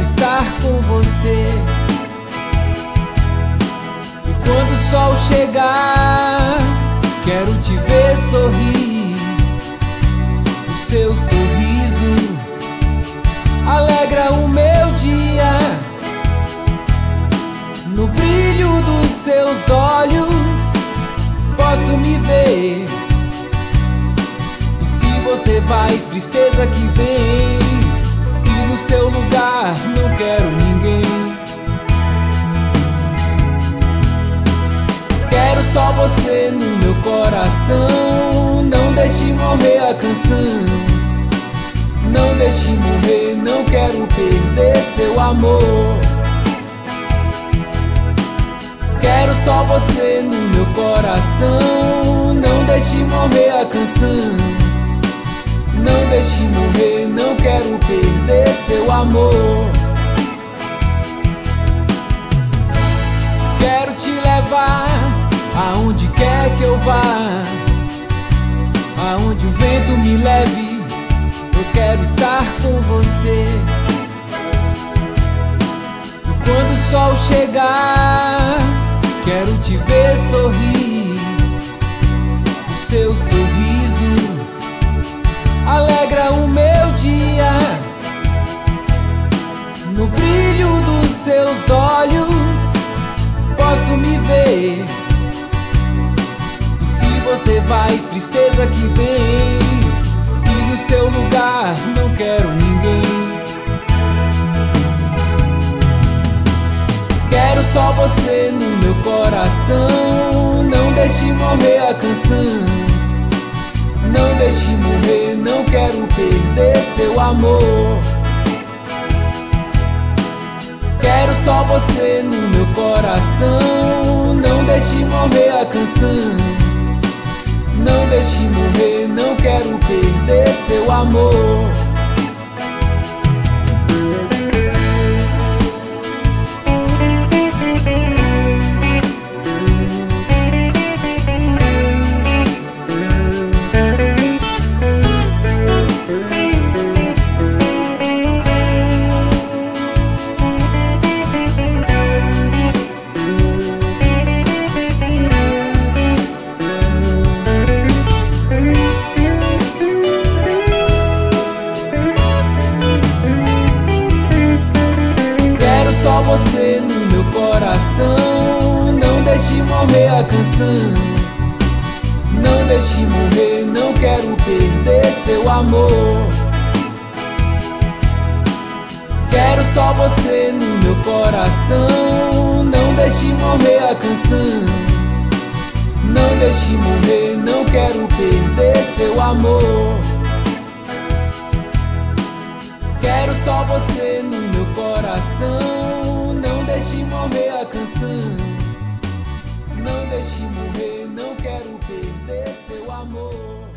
estar com você. E quando o sol chegar, quero te ver sorrir. O seu sorriso alegra o meu dia. No brilho dos seus olhos, posso me ver. E se você vai, tristeza que vem. Só você no meu coração. Não deixe morrer a canção. Não deixe morrer, não quero perder seu amor. Quero só você no meu coração. Não deixe morrer a canção. Não deixe morrer, não quero perder seu amor. Quero estar com você. E quando o sol chegar, quero te ver sorrir. O seu sorriso alegra o meu dia. No brilho dos seus olhos, posso me ver. E se você vai, tristeza que vem. No seu lugar não quero ninguém. Quero só você no meu coração. Não deixe morrer a canção. Não deixe morrer, não quero perder seu amor. Quero só você no meu coração. Não deixe morrer a canção. Deixe morrer, não quero perder seu amor. Só você no meu coração. Não deixe morrer a canção. Não deixe morrer, não quero perder seu amor. Quero só você no meu coração. Não deixe morrer a canção. Não deixe morrer, não quero perder seu amor. Quero só você no meu coração. Morrer a canção. Não deixe morrer, não quero perder seu amor.